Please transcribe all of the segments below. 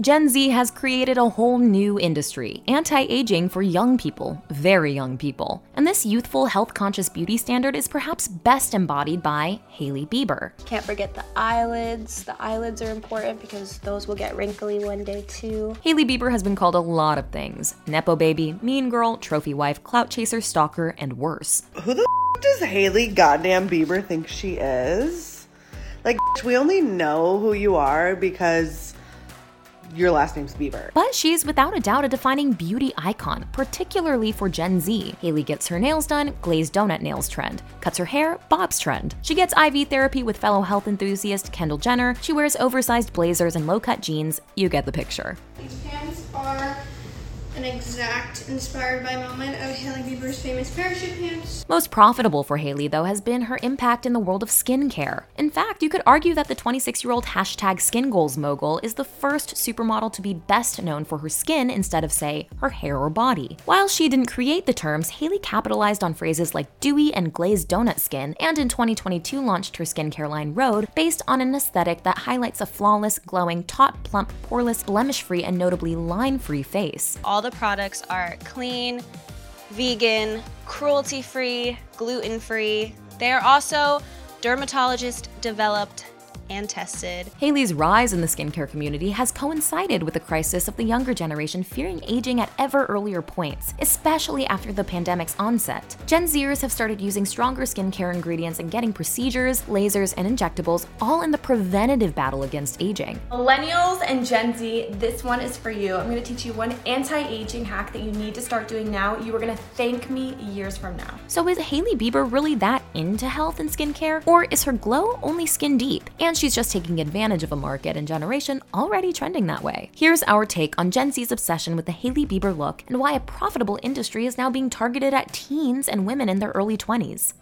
Gen Z has created a whole new industry, anti aging for young people, very young people. And this youthful, health conscious beauty standard is perhaps best embodied by Hailey Bieber. Can't forget the eyelids. The eyelids are important because those will get wrinkly one day too. Hailey Bieber has been called a lot of things Nepo baby, mean girl, trophy wife, clout chaser, stalker, and worse. Who the f- does Hailey goddamn Bieber think she is? Like, we only know who you are because your last name's Bieber. But she's without a doubt a defining beauty icon, particularly for Gen Z. Hailey gets her nails done, glazed donut nails trend. Cuts her hair, Bob's trend. She gets IV therapy with fellow health enthusiast Kendall Jenner. She wears oversized blazers and low cut jeans. You get the picture. These pants are an exact inspired by moment of Hailey Bieber's famous parachute pants. Most profitable for Hailey, though, has been her impact in the world of skincare. In fact, you could argue that the 26 year old hashtag skin goals mogul is the first supermodel to be best known for her skin instead of, say, her hair or body. While she didn't create the terms, Hailey capitalized on phrases like dewy and glazed donut skin, and in 2022 launched her skincare line Rhode based on an aesthetic that highlights a flawless, glowing, taut, plump, poreless, blemish free, and notably line free face. All the products are clean, vegan, cruelty free, gluten free. They are also dermatologist developed and tested. Hailey's rise in the skincare community has coincided with the crisis of the younger generation fearing aging at ever earlier points, especially after the pandemic's onset. Gen Zers have started using stronger skincare ingredients and getting procedures, lasers, and injectables all in the preventative battle against aging. Millennials and Gen Z, this one is for you. I'm gonna teach you one anti aging hack that you need to start doing now. You are gonna thank me years from now. So is Hailey Bieber really that into health and skincare? Or is her glow only skin deep? And she's just taking advantage of a market and generation already trending that way. Here's our take on Gen Z's obsession with the Hailey Bieber look and why a profitable industry is now being targeted at teens and women in their early 20s.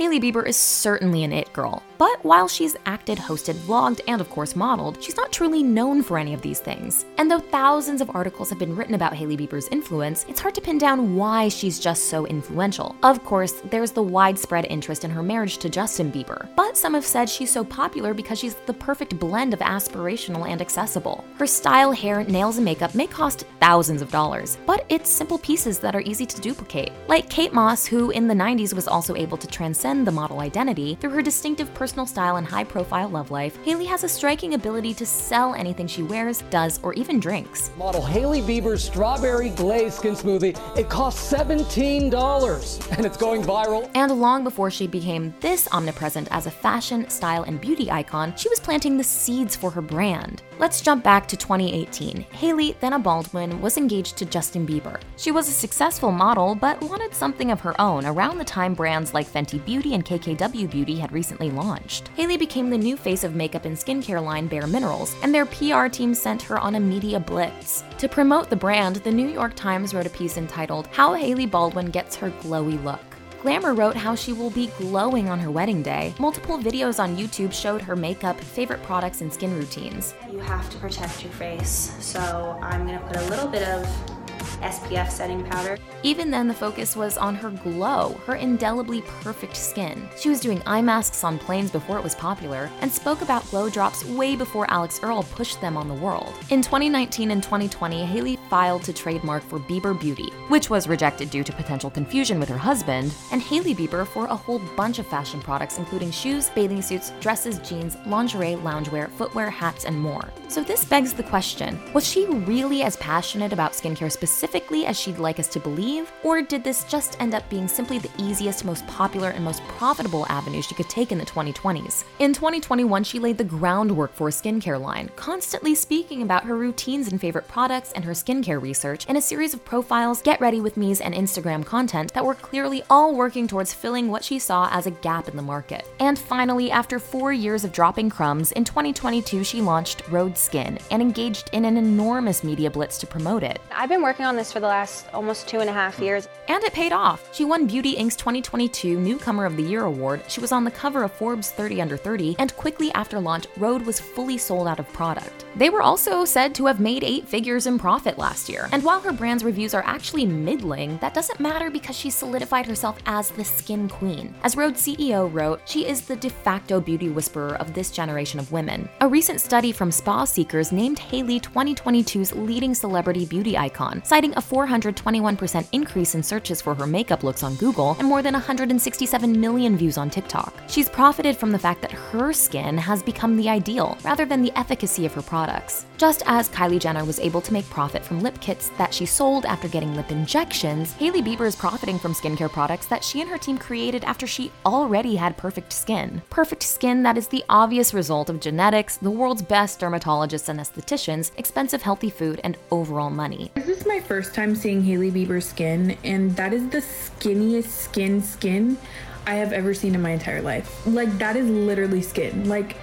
Hailey Bieber is certainly an it girl, but while she's acted, hosted, vlogged, and of course modeled, she's not truly known for any of these things. And though thousands of articles have been written about Hailey Bieber's influence, it's hard to pin down why she's just so influential. Of course, there's the widespread interest in her marriage to Justin Bieber, but some have said she's so popular because she's the perfect blend of aspirational and accessible. Her style, hair, nails, and makeup may cost thousands of dollars, but it's simple pieces that are easy to duplicate. Like Kate Moss, who in the 90s was also able to transcend the model identity through her distinctive personal style and high profile love life, Hailey has a striking ability to sell anything she wears, does, or even drinks. Model Hailey Bieber's strawberry glazed skin smoothie. It costs $17 and it's going viral. And long before she became this omnipresent as a fashion, style, and beauty icon, she was planting the seeds for her brand. Let's jump back to 2018. Hailey, then a Baldwin, was engaged to Justin Bieber. She was a successful model, but wanted something of her own around the time brands like Fenty Beauty and KKW Beauty had recently launched. Hailey became the new face of makeup and skincare line Bare Minerals, and their PR team sent her on a media blitz. To promote the brand, the New York Times wrote a piece entitled How Hailey Baldwin Gets Her Glowy Look. Glamour wrote how she will be glowing on her wedding day. Multiple videos on YouTube showed her makeup, favorite products, and skin routines. You have to protect your face, so I'm gonna put a little bit of SPF setting powder. Even then, the focus was on her glow, her indelibly perfect skin. She was doing eye masks on planes before it was popular, and spoke about glow drops way before Alix Earle pushed them on the world. In 2019 and 2020, Hailey filed to trademark for Bieber Beauty, which was rejected due to potential confusion with her husband, and Hailey Bieber for a whole bunch of fashion products, including shoes, bathing suits, dresses, jeans, lingerie, loungewear, footwear, hats, and more. So this begs the question was she really as passionate about skincare specifically as she'd like us to believe? Or did this just end up being simply the easiest, most popular, and most profitable avenue she could take in the 2020s? In 2021, she laid the groundwork for a skincare line, constantly speaking about her routines and favorite products and her skincare research in a series of profiles, get ready with me's, and Instagram content that were clearly all working towards filling what she saw as a gap in the market. And finally, after four years of dropping crumbs, in 2022 she launched Rhode Skin and engaged in an enormous media blitz to promote it. I've been working on this for the last almost two and a half years. And it paid off. She won Beauty Inc.'s 2022 Newcomer of the Year award. She was on the cover of Forbes 30 Under 30, and quickly after launch, Rhode was fully sold out of product. They were also said to have made eight figures in profit last year. And while her brand's reviews are actually middling, that doesn't matter because she solidified herself as the skin queen. As Rhode CEO wrote, she is the de facto beauty whisperer of this generation of women. A recent study from Spa Seekers named Hailey 2022's leading celebrity beauty icon, citing a 421% increase in searches for her makeup looks on Google and more than 167 million views on TikTok. She's profited from the fact that her skin has become the ideal rather than the efficacy of her products. Just as Kylie Jenner was able to make profit from lip kits that she sold after getting lip injections, Hailey Bieber is profiting from skincare products that she and her team created after she already had perfect skin. Perfect skin that is the obvious result of genetics, the world's best dermatologists and estheticians, expensive healthy food, and overall money. Is This my first time seeing Hailey Bieber's skin, and that is the skinniest skin skin I have ever seen in my entire life. Like, that is literally skin. Like,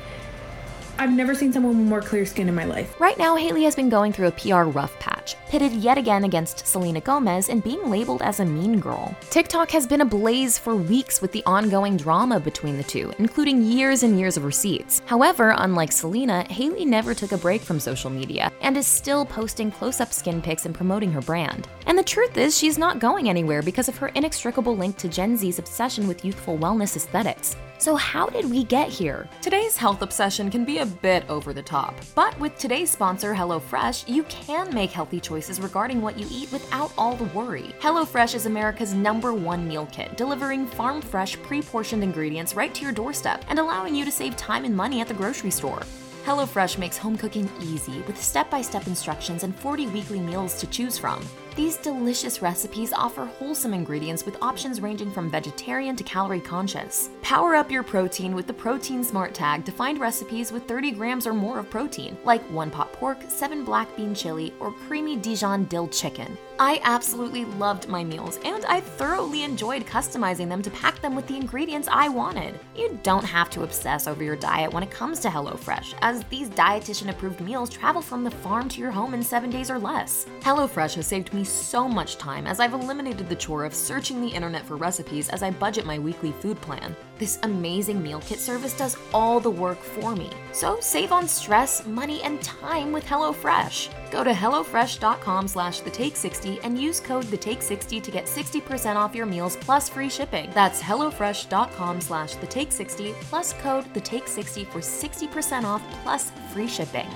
I've never seen someone with more clear skin in my life. Right now, Hailey has been going through a PR rough patch, pitted yet again against Selena Gomez and being labeled as a mean girl. TikTok has been ablaze for weeks with the ongoing drama between the two, including years and years of receipts. However, unlike Selena, Hailey never took a break from social media and is still posting close up skin pics and promoting her brand. And the truth is, she's not going anywhere because of her inextricable link to Gen Z's obsession with youthful wellness aesthetics. So, how did we get here? Today's health obsession can be a bit over the top, but with today's sponsor, HelloFresh, you can make healthy choices regarding what you eat without all the worry. HelloFresh is America's number one meal kit, delivering farm fresh, pre portioned ingredients right to your doorstep and allowing you to save time and money at the grocery store. HelloFresh makes home cooking easy with step by step instructions and 40 weekly meals to choose from. These delicious recipes offer wholesome ingredients with options ranging from vegetarian to calorie conscious. Power up your protein with the Protein Smart Tag to find recipes with 30 grams or more of protein, like one pot pork, seven black bean chili, or creamy Dijon dill chicken. I absolutely loved my meals, and I thoroughly enjoyed customizing them to pack them with the ingredients I wanted. You don't have to obsess over your diet when it comes to HelloFresh, as these dietitian approved meals travel from the farm to your home in seven days or less. HelloFresh has saved me so much time as I've eliminated the chore of searching the internet for recipes as I budget my weekly food plan. This amazing meal kit service does all the work for me. So save on stress, money, and time with HelloFresh. Go to HelloFresh.com slash the take 60 and use code the take 60 to get 60% off your meals plus free shipping. That's HelloFresh.com slash the take 60 plus code the take 60 for 60% off plus free shipping.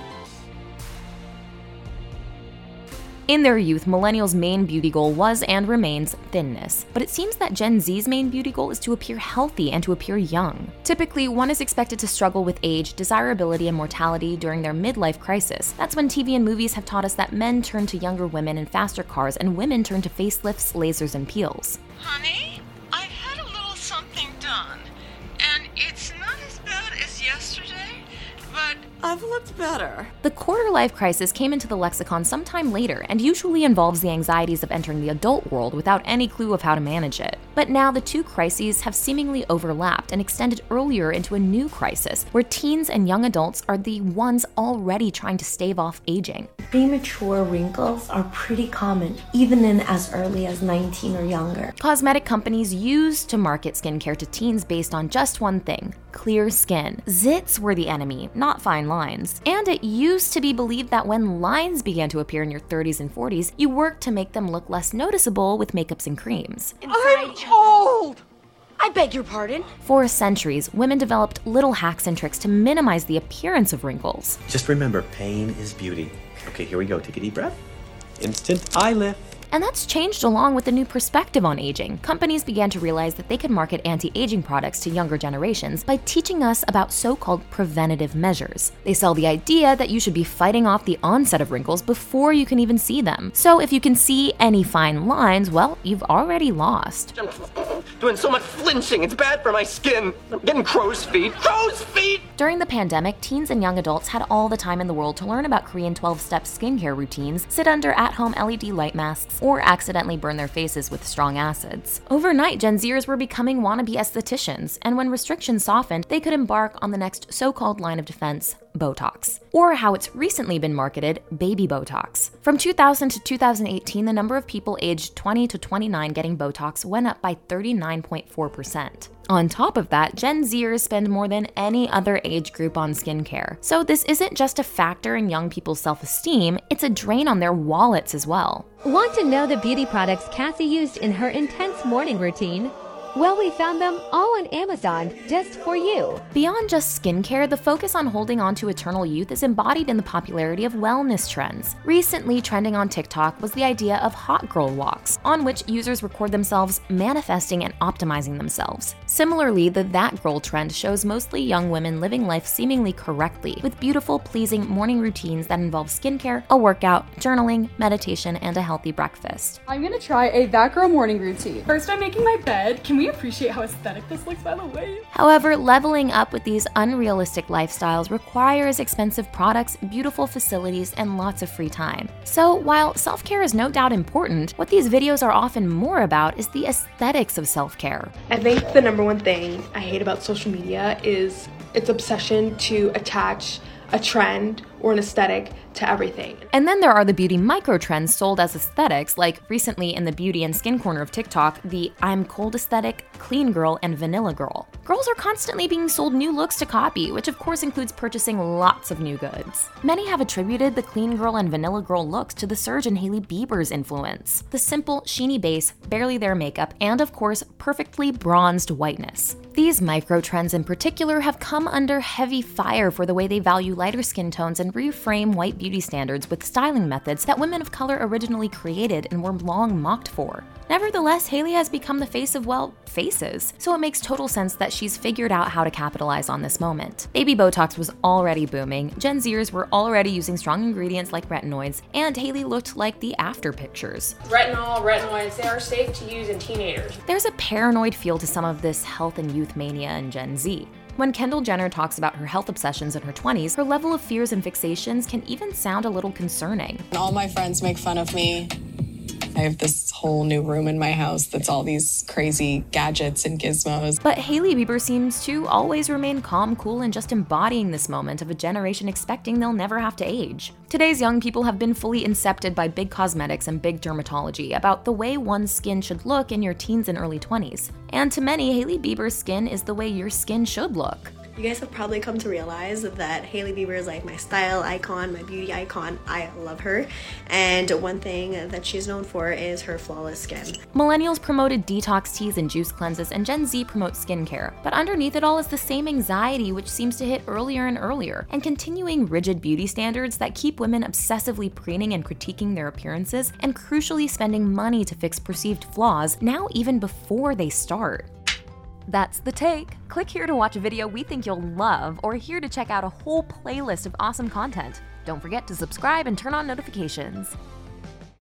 In their youth, millennials' main beauty goal was and remains thinness. But it seems that Gen Z's main beauty goal is to appear healthy and to appear young. Typically, one is expected to struggle with age, desirability, and mortality during their midlife crisis. That's when TV and movies have taught us that men turn to younger women in faster cars and women turn to facelifts, lasers, and peels. Honey, I've looked better. The quarter life crisis came into the lexicon sometime later and usually involves the anxieties of entering the adult world without any clue of how to manage it. But now the two crises have seemingly overlapped and extended earlier into a new crisis where teens and young adults are the ones already trying to stave off aging. Premature wrinkles are pretty common, even in as early as 19 or younger. Cosmetic companies used to market skincare to teens based on just one thing clear skin. Zits were the enemy, not fine lines. And it used to be believed that when lines began to appear in your 30s and 40s, you worked to make them look less noticeable with makeups and creams. I'm old! I beg your pardon? For centuries, women developed little hacks and tricks to minimize the appearance of wrinkles. Just remember, pain is beauty. Okay, here we go. Take a deep breath. Instant eye lift. And that's changed along with the new perspective on aging. Companies began to realize that they could market anti aging products to younger generations by teaching us about so called preventative measures. They sell the idea that you should be fighting off the onset of wrinkles before you can even see them. So if you can see any fine lines, well, you've already lost. Doing so much flinching, it's bad for my skin. I'm getting crow's feet. Crow's feet! During the pandemic, teens and young adults had all the time in the world to learn about Korean 12 step skincare routines, sit under at home LED light masks, or accidentally burn their faces with strong acids. Overnight, Gen Zers were becoming wannabe estheticians, and when restrictions softened, they could embark on the next so called line of defense Botox, or how it's recently been marketed, baby Botox. From 2000 to 2018, the number of people aged 20 to 29 getting Botox went up by 39.4%. On top of that, Gen Zers spend more than any other age group on skincare. So this isn't just a factor in young people's self-esteem, it's a drain on their wallets as well. Want to know the beauty products Cassie used in her intense morning routine? Well, we found them all on Amazon just for you. Beyond just skincare, the focus on holding on to eternal youth is embodied in the popularity of wellness trends. Recently trending on TikTok was the idea of hot girl walks, on which users record themselves manifesting and optimizing themselves. Similarly, the that girl trend shows mostly young women living life seemingly correctly, with beautiful, pleasing morning routines that involve skincare, a workout, journaling, meditation, and a healthy breakfast. I'm gonna try a that girl morning routine. First, I'm making my bed. Can we appreciate how aesthetic this looks, by the way? However, leveling up with these unrealistic lifestyles requires expensive products, beautiful facilities, and lots of free time. So, while self care is no doubt important, what these videos are often more about is the aesthetics of self care. I think the number one thing I hate about social media is its obsession to attach a trend or an aesthetic to everything. And then there are the beauty micro trends sold as aesthetics, like recently in the beauty and skin corner of TikTok, the I'm cold aesthetic, clean girl, and vanilla girl. Girls are constantly being sold new looks to copy, which of course includes purchasing lots of new goods. Many have attributed the clean girl and vanilla girl looks to the surge in Hailey Bieber's influence. The simple, sheeny base, barely there makeup, and of course, perfectly bronzed whiteness. These micro trends in particular have come under heavy fire for the way they value lighter skin tones and reframe white beauty standards with styling methods that women of color originally created and were long mocked for. Nevertheless, Hailey has become the face of, well, faces, so it makes total sense that she's figured out how to capitalize on this moment. Baby Botox was already booming, Gen Zers were already using strong ingredients like retinoids, and Hailey looked like the after pictures. Retinol, retinoids, they are safe to use in teenagers. There's a paranoid feel to some of this health and youth mania in Gen Z. When Kendall Jenner talks about her health obsessions in her 20s, her level of fears and fixations can even sound a little concerning. All my friends make fun of me. I have this whole new room in my house that's all these crazy gadgets and gizmos. But Hailey Bieber seems to always remain calm, cool, and just embodying this moment of a generation expecting they'll never have to age. Today's young people have been fully incepted by big cosmetics and big dermatology about the way one's skin should look in your teens and early 20s. And to many, Hailey Bieber's skin is the way your skin should look. You guys have probably come to realize that Hailey Bieber is like my style icon, my beauty icon. I love her. And one thing that she's known for is her flawless skin. Millennials promoted detox teas and juice cleanses, and Gen Z promotes skincare. But underneath it all is the same anxiety which seems to hit earlier and earlier, and continuing rigid beauty standards that keep women obsessively preening and critiquing their appearances, and crucially spending money to fix perceived flaws now even before they start. That's the take. Click here to watch a video we think you'll love, or here to check out a whole playlist of awesome content. Don't forget to subscribe and turn on notifications.